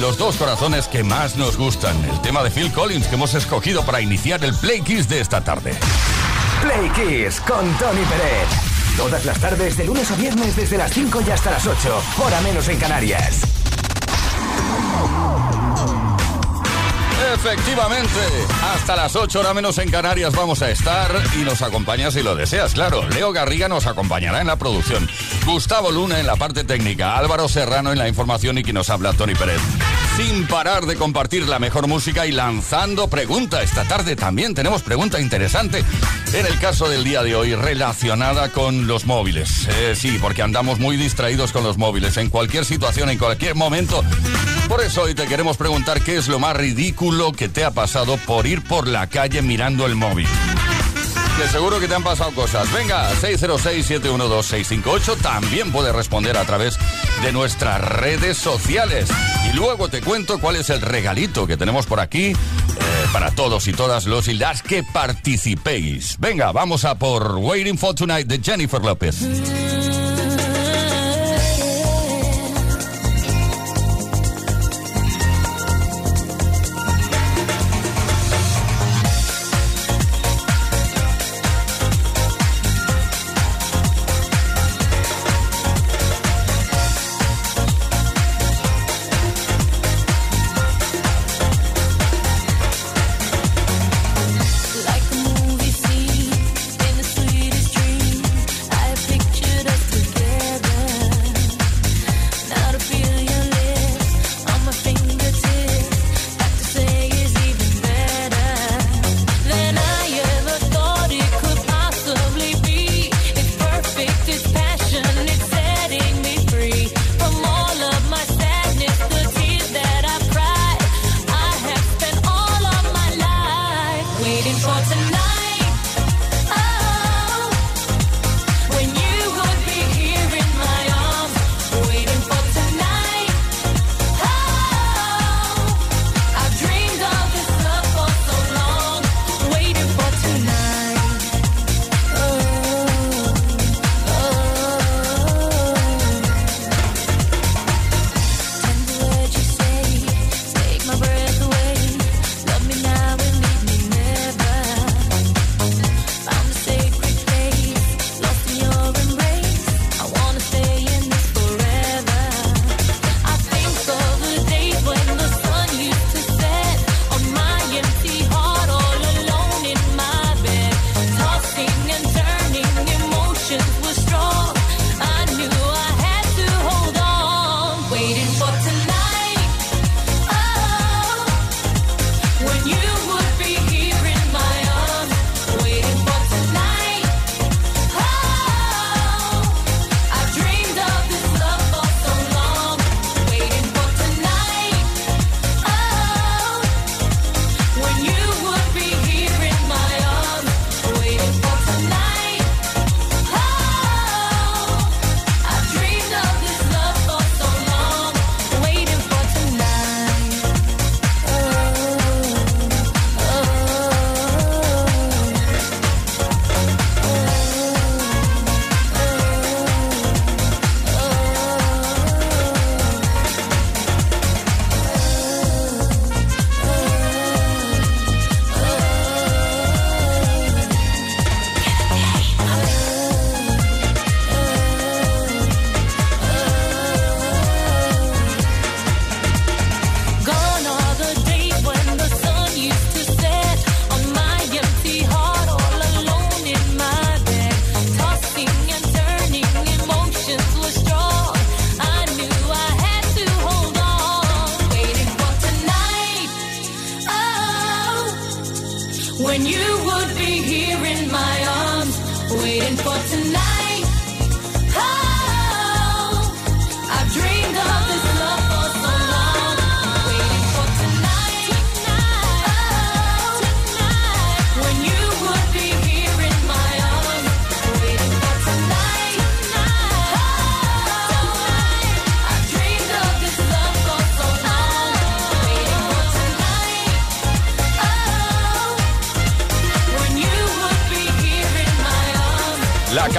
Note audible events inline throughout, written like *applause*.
Los dos corazones que más nos gustan. El tema de Phil Collins que hemos escogido para iniciar el Play Kiss de esta tarde. Play Kiss con Tony Pérez. Todas las tardes, de lunes a viernes, desde las 5 y hasta las 8. Hora menos en Canarias. Efectivamente, hasta las 8 horas menos en Canarias vamos a estar y nos acompaña si lo deseas, claro. Leo Garriga nos acompañará en la producción, Gustavo Luna en la parte técnica, Álvaro Serrano en la información y quien nos habla Tony Pérez. Sin parar de compartir la mejor música y lanzando pregunta. Esta tarde también tenemos pregunta interesante en el caso del día de hoy relacionada con los móviles. Eh, sí, porque andamos muy distraídos con los móviles en cualquier situación, en cualquier momento. Por eso hoy te queremos preguntar qué es lo más ridículo que te ha pasado por ir por la calle mirando el móvil. Que seguro que te han pasado cosas. Venga, 606-712-658. También puedes responder a través de nuestras redes sociales. Y luego te cuento cuál es el regalito que tenemos por aquí eh, para todos y todas los y las que participéis. Venga, vamos a por Waiting for Tonight de Jennifer López.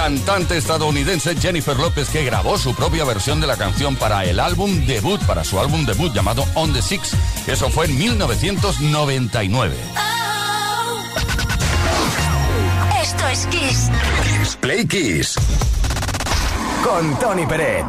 Cantante estadounidense Jennifer López que grabó su propia versión de la canción para el álbum debut, para su álbum debut llamado On the Six. Eso fue en 1999. *laughs* Esto es Kiss. Play Kiss. Con Tony Peret.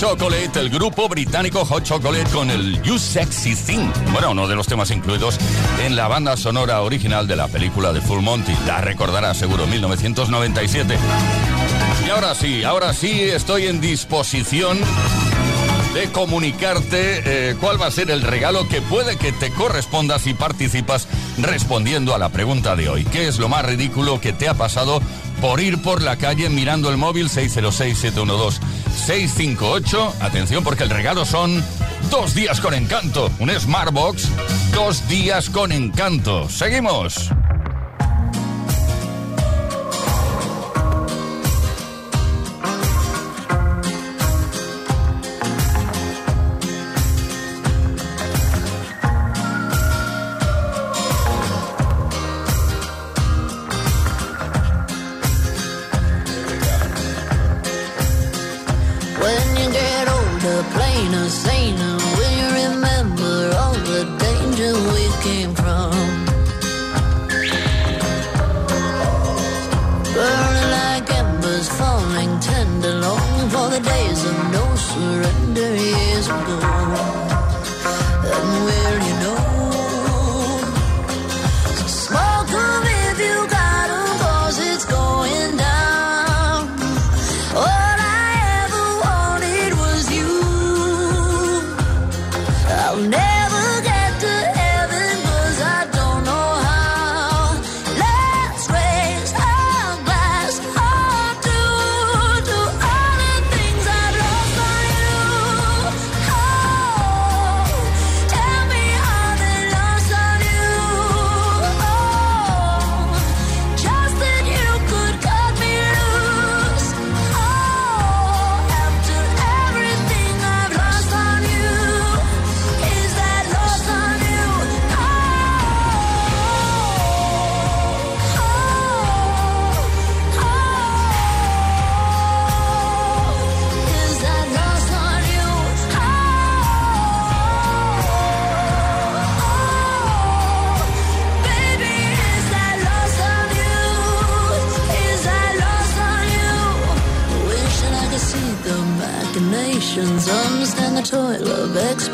Chocolate, el grupo británico Hot Chocolate con el You Sexy Thing. Bueno, uno de los temas incluidos en la banda sonora original de la película de Full Monty. La recordará seguro, 1997. Y ahora sí, ahora sí estoy en disposición de comunicarte eh, cuál va a ser el regalo que puede que te corresponda si participas respondiendo a la pregunta de hoy. ¿Qué es lo más ridículo que te ha pasado por ir por la calle mirando el móvil 606-712-658? Atención porque el regalo son dos días con encanto. Un Smartbox, dos días con encanto. Seguimos.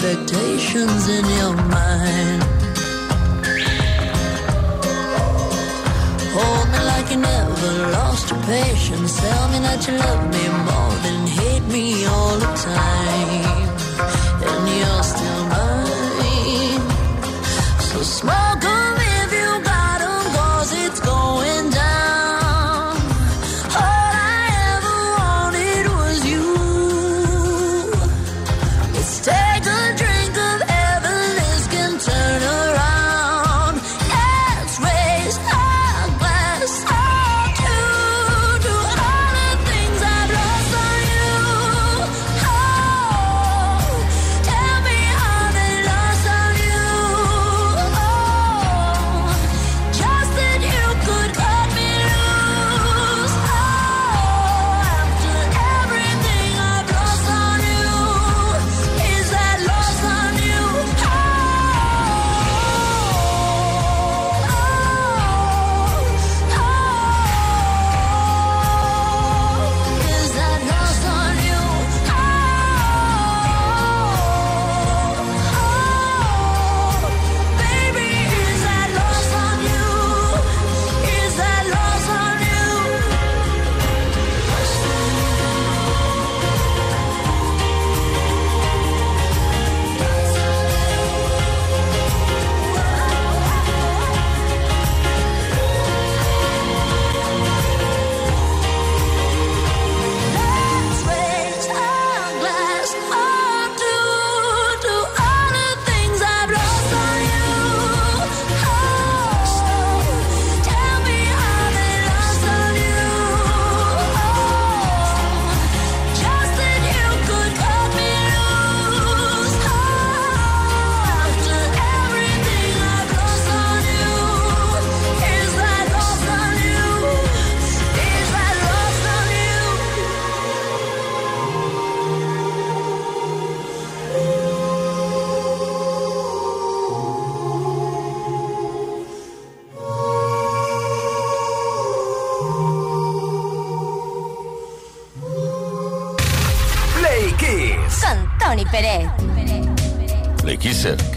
expectations in your mind. Hold me like you never lost your patience. Tell me that you love me more than hate me all the time.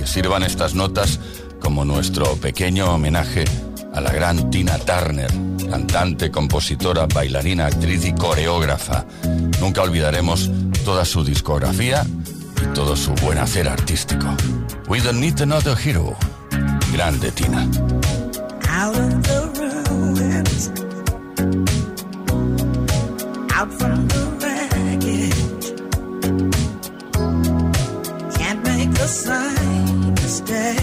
Sirvan estas notas como nuestro pequeño homenaje a la gran Tina Turner, cantante, compositora, bailarina, actriz y coreógrafa. Nunca olvidaremos toda su discografía y todo su buen hacer artístico. We don't need another hero. Grande Tina. Out of the ruins, out from the wreckage, can't make the same day.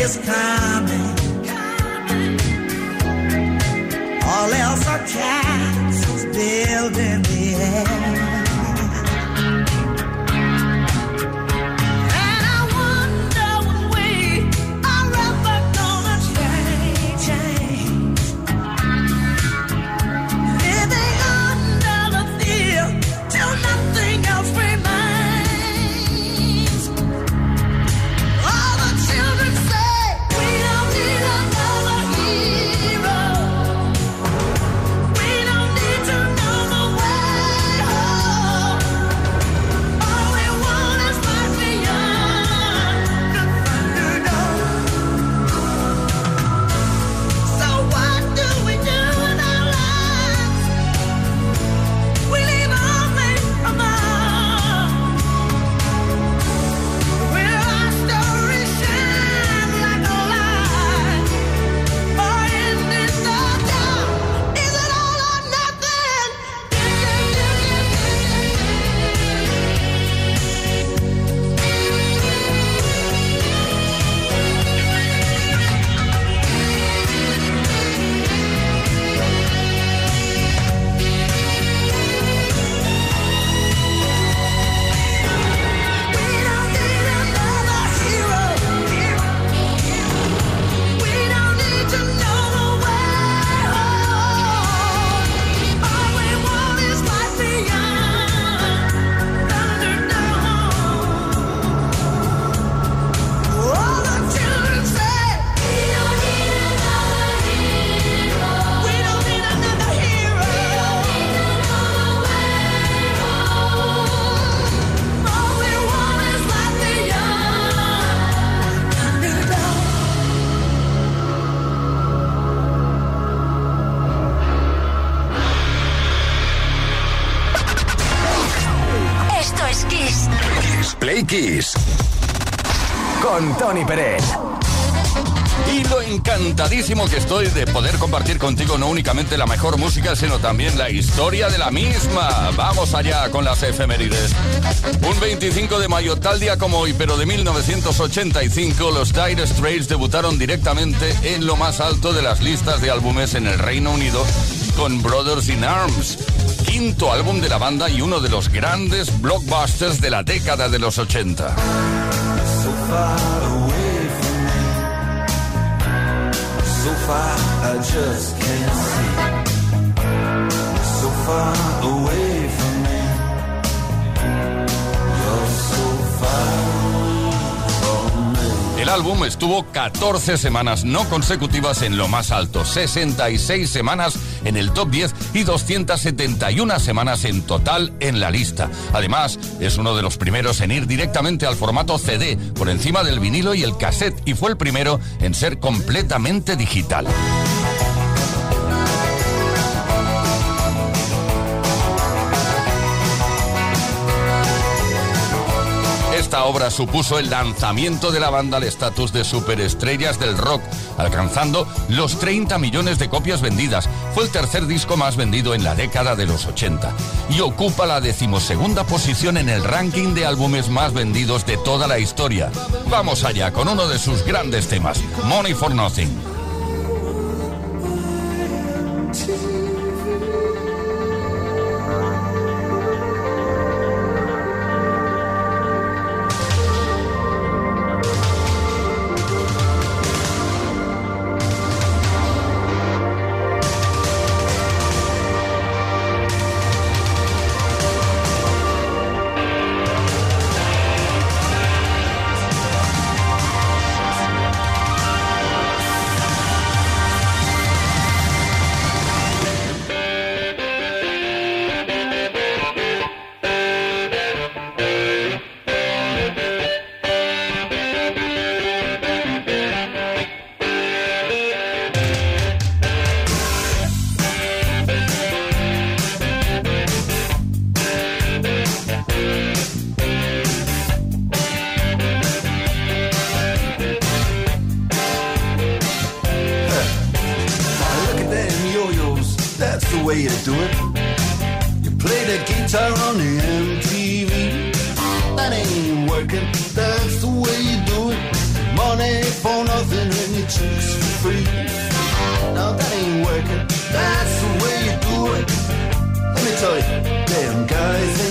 Is coming. Tony Pérez. Y lo encantadísimo que estoy de poder compartir contigo no únicamente la mejor música, sino también la historia de la misma. Vamos allá con las efemérides. Un 25 de mayo, tal día como hoy, pero de 1985, los Dire Straits debutaron directamente en lo más alto de las listas de álbumes en el Reino Unido con Brothers in Arms. Quinto álbum de la banda y uno de los grandes blockbusters de la década de los 80. So far, I just can't see. So far away from me. You're so far me. álbum estuvo 14 semanas no consecutivas en lo más alto, 66 semanas en el top 10 y 271 semanas en total en la lista. Además, es uno de los primeros en ir directamente al formato CD, por encima del vinilo y el cassette, y fue el primero en ser completamente digital. Esta obra supuso el lanzamiento de la banda al estatus de superestrellas del rock, alcanzando los 30 millones de copias vendidas. Fue el tercer disco más vendido en la década de los 80 y ocupa la decimosegunda posición en el ranking de álbumes más vendidos de toda la historia. Vamos allá con uno de sus grandes temas, Money for Nothing. Way you do it. You play the guitar on the MTV. That ain't working, that's the way you do it. Money for nothing and your chicks for free. No, that ain't working, that's the way you do it. Let me tell you, damn guys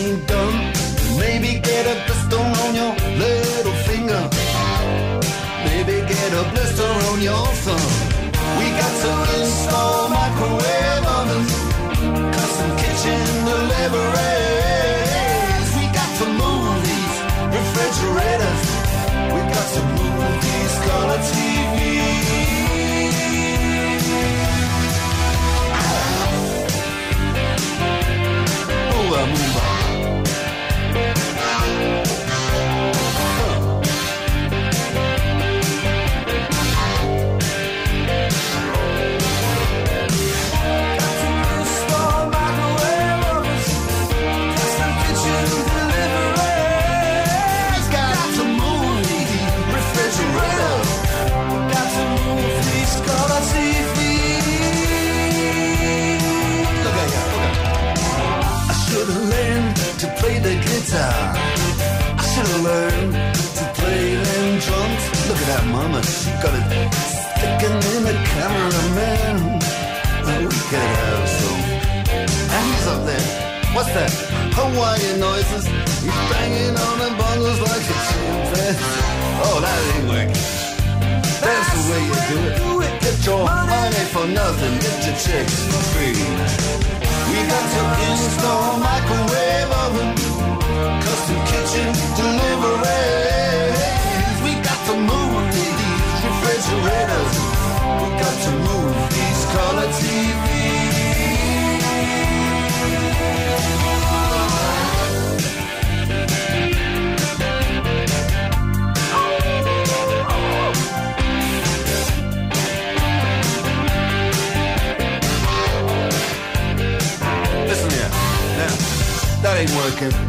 Guitar. I should have learned to play them drums. Look at that mama, she got it sticking in the cameraman. Oh, we could have some. And he's up there. What's that? Hawaiian noises. He's banging on the bongos like a chimpanzee. Oh, that ain't working. That's the way you do it. Get your money for nothing. Get your chicks for free. We got to install microwave oven, Custom kitchen deliveries. We got refrigerators. We got color That ain't working.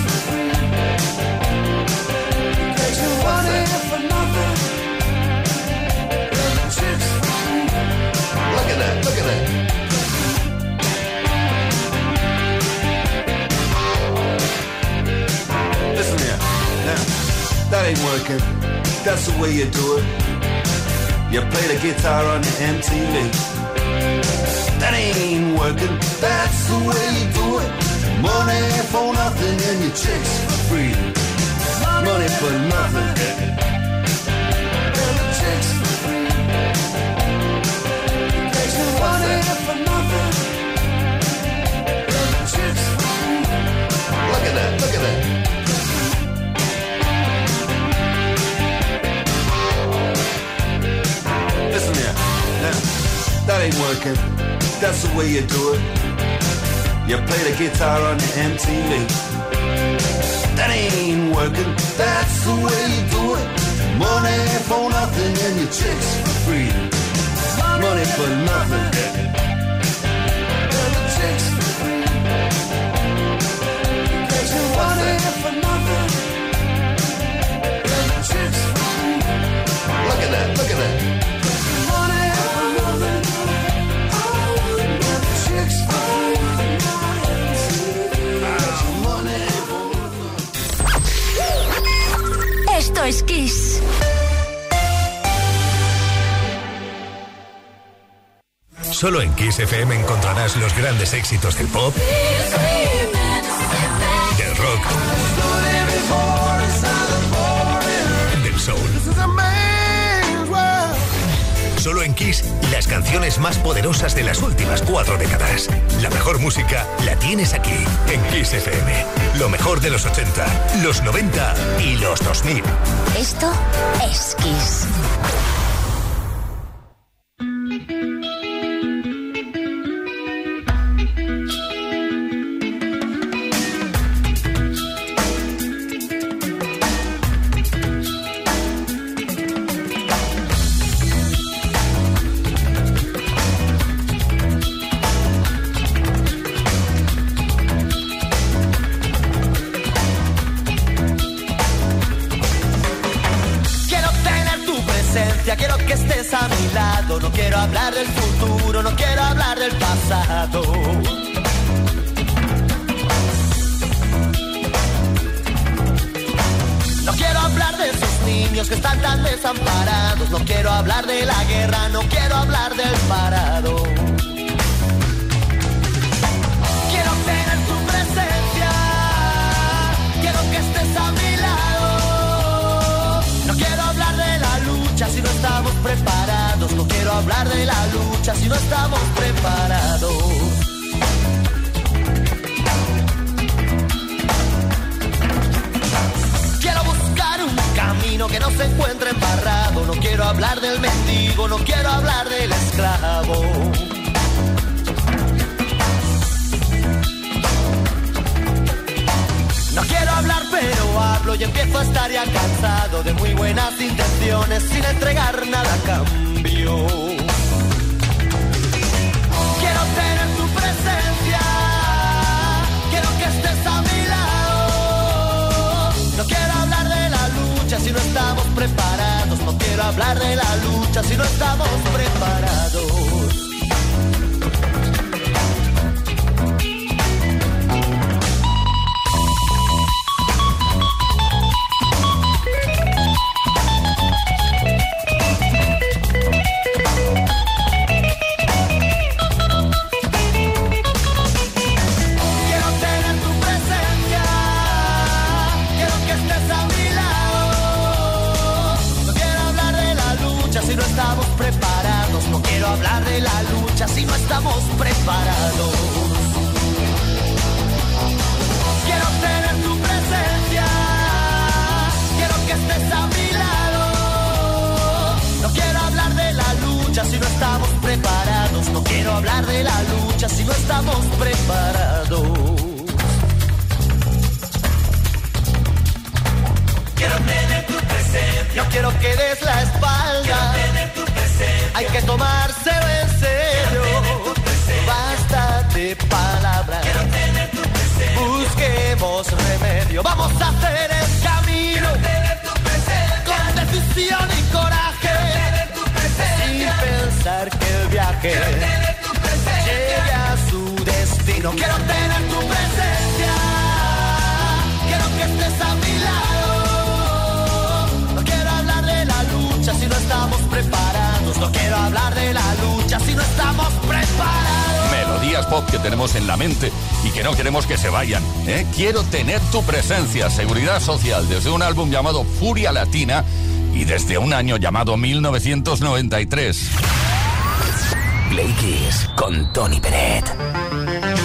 ain't working. That's the way you do it. You play the guitar on MTV. That ain't working. That's the way you do it. Money for nothing and your chicks American. That's the way you do it. You play the guitar on your MTV. That ain't working. That's the way you do it. Money for nothing and your chicks for free. Money for nothing. And the chicks for free. Money for nothing. And the chicks for free. Look at that. Look at that. Es Kiss. Solo en Kiss FM encontrarás los grandes éxitos del pop. Las canciones más poderosas de las últimas cuatro décadas. La mejor música la tienes aquí, en Kiss FM. Lo mejor de los 80, los 90 y los 2000. Esto es Kiss. si no estamos preparados. tenemos en la mente y que no queremos que se vayan. ¿eh? Quiero tener tu presencia, seguridad social, desde un álbum llamado Furia Latina y desde un año llamado 1993. Play con Tony Peret.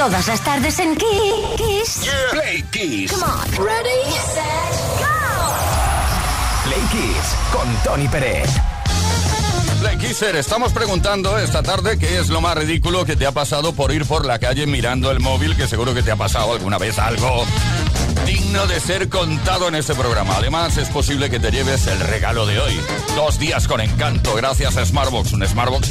Todas las tardes en Kiss. Play Kiss. Come on. Ready, set, go. Play Kiss con Tony Pérez. Play Kisser, estamos preguntando esta tarde qué es lo más ridículo que te ha pasado por ir por la calle mirando el móvil, que seguro que te ha pasado alguna vez algo digno de ser contado en este programa. Además, es posible que te lleves el regalo de hoy. Dos días con encanto, gracias a Smartbox. Un Smartbox,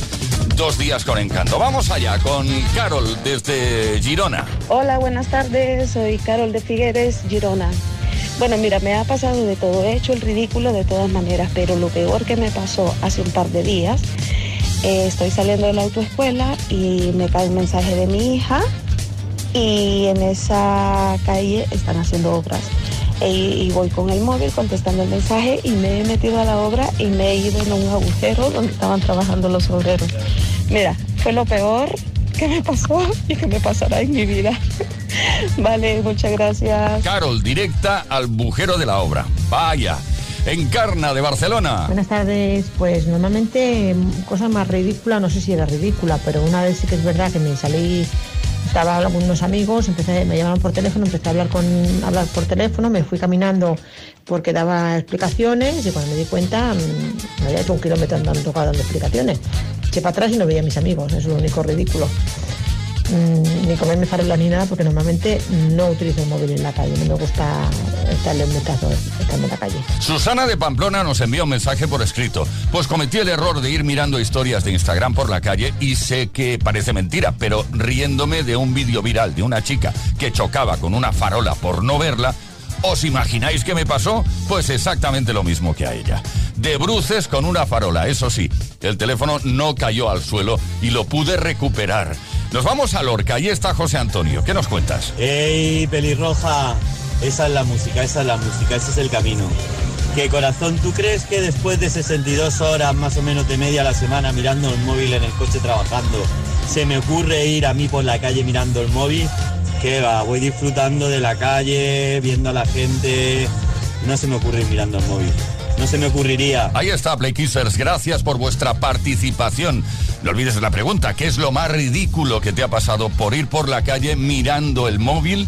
dos días con encanto. Vamos allá con Carol desde Girona. Hola, buenas tardes. Soy Carol de Figueres, Girona. Bueno, mira, me ha pasado de todo. He hecho el ridículo de todas maneras, pero lo peor que me pasó hace un par de días, eh, estoy saliendo de la autoescuela y me cae un mensaje de mi hija y en esa calle están haciendo obras. E- y voy con el móvil contestando el mensaje y me he metido a la obra y me he ido en un agujero donde estaban trabajando los obreros. Mira, fue lo peor que me pasó y que me pasará en mi vida. *laughs* vale, muchas gracias. Carol, directa al bujero de la obra. Vaya. Encarna de Barcelona. Buenas tardes. Pues normalmente mm, cosa más ridícula, no sé si era ridícula, pero una vez sí que es verdad que me salí, estaba hablando con unos amigos, empecé, me llamaron por teléfono, empecé a hablar con hablar por teléfono, me fui caminando porque daba explicaciones y cuando me di cuenta mm, me había hecho un kilómetro andando dando explicaciones. Eché para atrás y no veía a mis amigos, es lo único ridículo. Mm, ni comerme farola ni nada porque normalmente no utilizo el móvil en la calle, no me gusta estarle un metazo estando en la calle. Susana de Pamplona nos envía un mensaje por escrito. Pues cometí el error de ir mirando historias de Instagram por la calle y sé que parece mentira, pero riéndome de un vídeo viral de una chica que chocaba con una farola por no verla, ¿os imagináis qué me pasó? Pues exactamente lo mismo que a ella. De bruces con una farola, eso sí, el teléfono no cayó al suelo y lo pude recuperar. Nos vamos a Lorca, ahí está José Antonio. ¿Qué nos cuentas? ¡Ey, pelirroja! Esa es la música, esa es la música, ese es el camino. Que corazón, ¿tú crees que después de 62 horas más o menos de media la semana mirando el móvil en el coche trabajando, se me ocurre ir a mí por la calle mirando el móvil? Que va, voy disfrutando de la calle, viendo a la gente. No se me ocurre ir mirando el móvil. No se me ocurriría. Ahí está, Play Kissers. Gracias por vuestra participación. No olvides la pregunta: ¿qué es lo más ridículo que te ha pasado por ir por la calle mirando el móvil?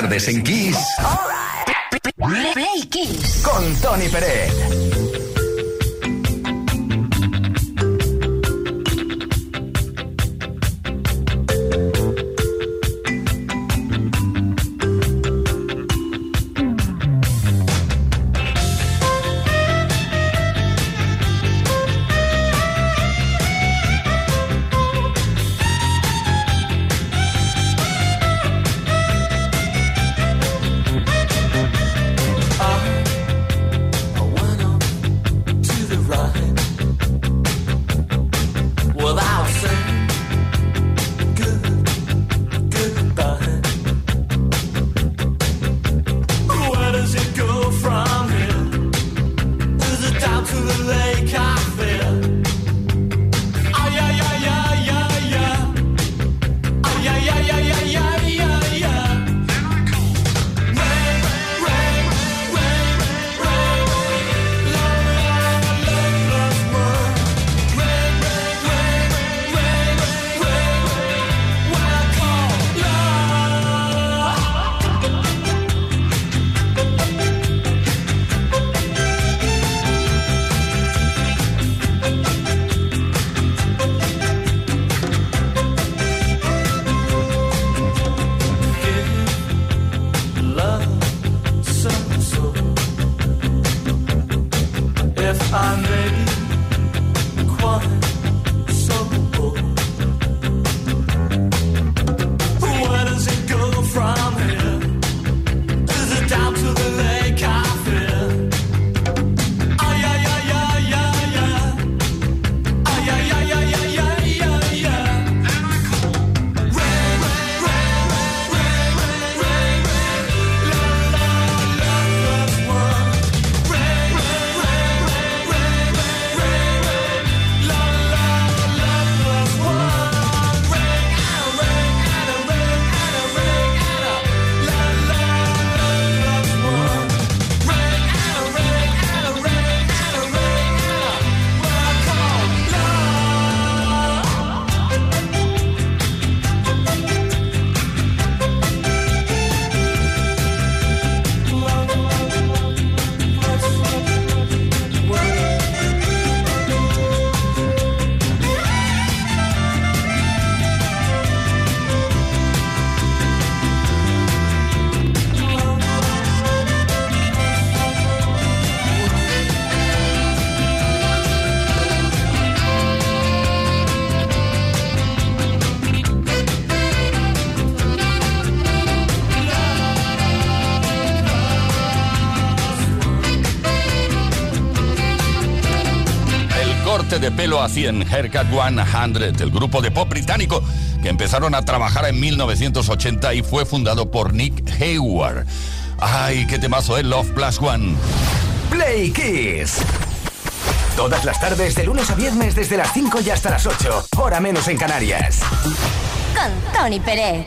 tardes en Kiss. Right. Kiss. Con Tony Pérez. de pelo a 100, Haircut 100, el grupo de pop británico que empezaron a trabajar en 1980 y fue fundado por Nick Hayward. ¡Ay, qué temazo es Love Plus One! Play Kiss. Todas las tardes, de lunes a viernes, desde las 5 y hasta las 8, hora menos en Canarias. Con Tony Pérez.